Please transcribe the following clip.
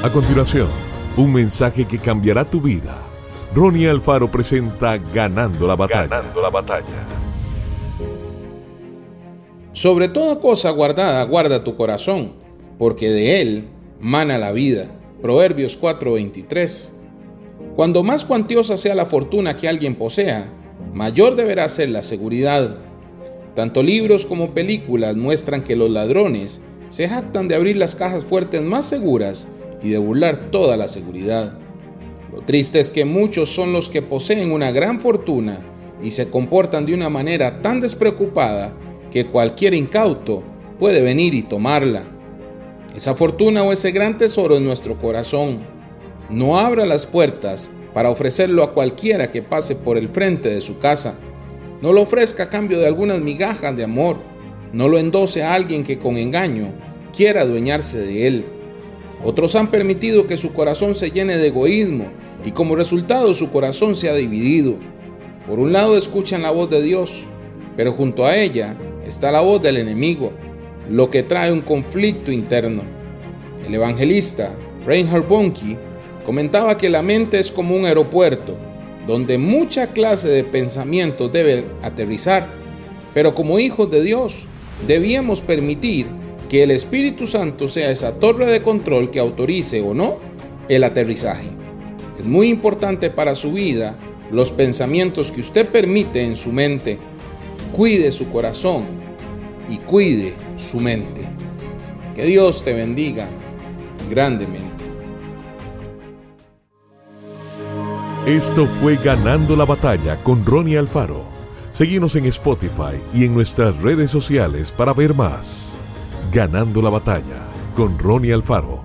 A continuación, un mensaje que cambiará tu vida. Ronnie Alfaro presenta Ganando la batalla. Ganando la batalla. Sobre toda cosa guardada, guarda tu corazón, porque de él mana la vida. Proverbios 4:23. Cuando más cuantiosa sea la fortuna que alguien posea, mayor deberá ser la seguridad. Tanto libros como películas muestran que los ladrones se jactan de abrir las cajas fuertes más seguras y de burlar toda la seguridad. Lo triste es que muchos son los que poseen una gran fortuna y se comportan de una manera tan despreocupada que cualquier incauto puede venir y tomarla. Esa fortuna o ese gran tesoro en nuestro corazón. No abra las puertas para ofrecerlo a cualquiera que pase por el frente de su casa. No lo ofrezca a cambio de algunas migajas de amor. No lo endose a alguien que con engaño quiera adueñarse de él. Otros han permitido que su corazón se llene de egoísmo y como resultado su corazón se ha dividido. Por un lado escuchan la voz de Dios, pero junto a ella está la voz del enemigo, lo que trae un conflicto interno. El evangelista Reinhard Bonnke comentaba que la mente es como un aeropuerto donde mucha clase de pensamientos debe aterrizar, pero como hijos de Dios debíamos permitir que el Espíritu Santo sea esa torre de control que autorice o no el aterrizaje. Es muy importante para su vida los pensamientos que usted permite en su mente. Cuide su corazón y cuide su mente. Que Dios te bendiga grandemente. Esto fue Ganando la batalla con Ronnie Alfaro. Seguimos en Spotify y en nuestras redes sociales para ver más. Ganando la batalla con Ronnie Alfaro.